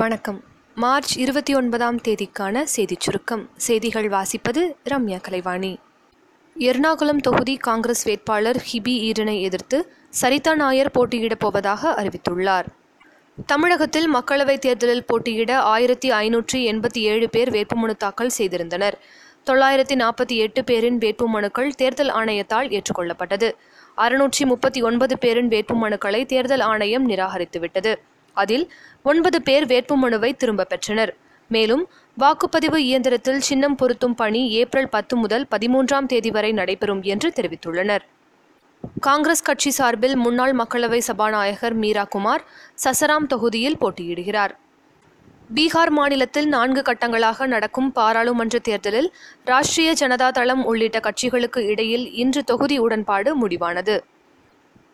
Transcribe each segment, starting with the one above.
வணக்கம். மார்ச் இருபத்தி ஒன்பதாம் தேதிக்கான செய்திச் சுருக்கம். செய்திகள் வாசிப்பது ரம்யா கலைவாணி. எர்ணாகுளம் தொகுதி காங்கிரஸ் வேட்பாளர் ஹிபி ஈரனை எதிர்த்து சரிதா நாயர் போட்டியிடப் போவதாக அறிவித்துள்ளார். தமிழகத்தில் மக்களவைத் தேர்தலில் போட்டியிட ஆயிரத்தி ஐநூற்றி எண்பத்தி ஏழு பேர் வேட்புமனு தாக்கல் செய்திருந்தனர். தொள்ளாயிரத்தி நாற்பத்தி எட்டு பேரின் வேட்புமனுக்கள் தேர்தல் ஆணையத்தால் ஏற்றுக்கொள்ளப்பட்டது. அறுநூற்றி முப்பத்தி ஒன்பது பேரின் வேட்புமனுக்களை தேர்தல் ஆணையம் நிராகரித்துவிட்டது. அதில் ஒன்பது பேர் வேட்புமனுவை திரும்ப பெற்றனர். மேலும் வாக்குப்பதிவு இயந்திரத்தில் சின்னம் பொருத்தும் பணி ஏப்ரல் பத்து முதல் பதிமூன்றாம் தேதி வரை நடைபெறும் என்று தெரிவித்துள்ளனர். காங்கிரஸ் கட்சி சார்பில் முன்னாள் மக்களவை சபாநாயகர் மீரா குமார் சசராம் தொகுதியில் போட்டியிடுகிறார். பீகார் மாநிலத்தில் நான்கு கட்டங்களாக நடக்கும் பாராளுமன்ற தேர்தலில் ராஷ்டிரிய ஜனதா தளம் உள்ளிட்ட கட்சிகளுக்கு இடையில் இன்று தொகுதி உடன்பாடு முடிவானது.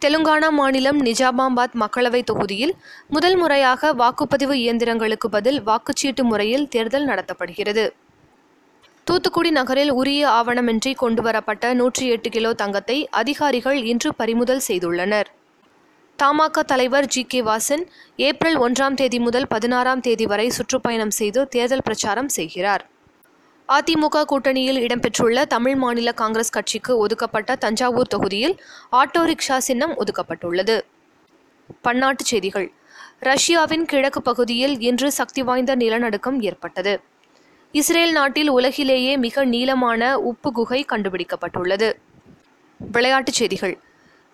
தெலுங்கானா மாநிலம் நிஜாமாபாத் மக்களவை தொகுதியில் முதல் முறையாக வாக்குப்பதிவு இயந்திரங்களுக்கு பதில் வாக்குச்சீட்டு முறையில் தேர்தல் நடத்தப்படுகிறது. தூத்துக்குடி நகரில் உரிய ஆவணமின்றி கொண்டுவரப்பட்ட நூற்றி எட்டு கிலோ தங்கத்தை அதிகாரிகள் இன்று பறிமுதல் செய்துள்ளனர். தமாக தலைவர் ஜி கே வாசன் ஏப்ரல் ஒன்றாம் தேதி முதல் பதினாறாம் தேதி வரை சுற்றுப்பயணம் செய்து தேர்தல் பிரச்சாரம் செய்கிறார். அதிமுக கூட்டணியில் இடம்பெற்றுள்ள தமிழ் மாநில காங்கிரஸ் கட்சிக்கு ஒதுக்கப்பட்ட தஞ்சாவூர் தொகுதியில் ஆட்டோ ரிக்ஷா சின்னம் ஒதுக்கப்பட்டுள்ளது. பன்னாட்டுச் செய்திகள். ரஷ்யாவின் கிழக்கு பகுதியில் இன்று சக்தி வாய்ந்த நிலநடுக்கம் ஏற்பட்டது. இஸ்ரேல் நாட்டில் உலகிலேயே மிக நீளமான உப்பு குகை கண்டுபிடிக்கப்பட்டுள்ளது. விளையாட்டுச் செய்திகள்.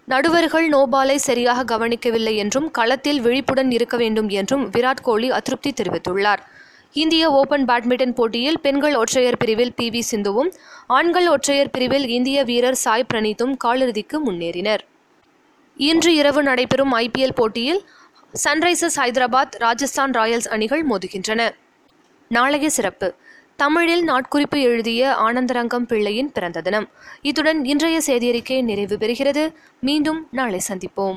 நடுவர்கள் நோபாலை சரியாக கவனிக்கவில்லை என்றும் களத்தில் விழிப்புடன் இருக்க வேண்டும் என்றும் விராட் கோலி அதிருப்தி தெரிவித்துள்ளார். இந்திய ஓபன் பேட்மிண்டன் போட்டியில் பெண்கள் ஒற்றையர் பிரிவில் பி வி சிந்துவும் ஆண்கள் ஒற்றையர் பிரிவில் இந்திய வீரர் சாய் பிரணீத்தும் காலிறுதிக்கு முன்னேறினர். இன்று இரவு நடைபெறும் ஐபிஎல் போட்டியில் சன்ரைசர்ஸ் ஹைதராபாத் ராஜஸ்தான் ராயல்ஸ் அணிகள் மோதுகின்றன. நாளைய சிறப்பு. தமிழில் நாட்குறிப்பு எழுதிய ஆனந்தரங்கம் பிள்ளையின் பிறந்த தினம். இத்துடன் இன்றைய செய்தியறிக்கை நிறைவு பெறுகிறது. மீண்டும் நாளை சந்திப்போம்.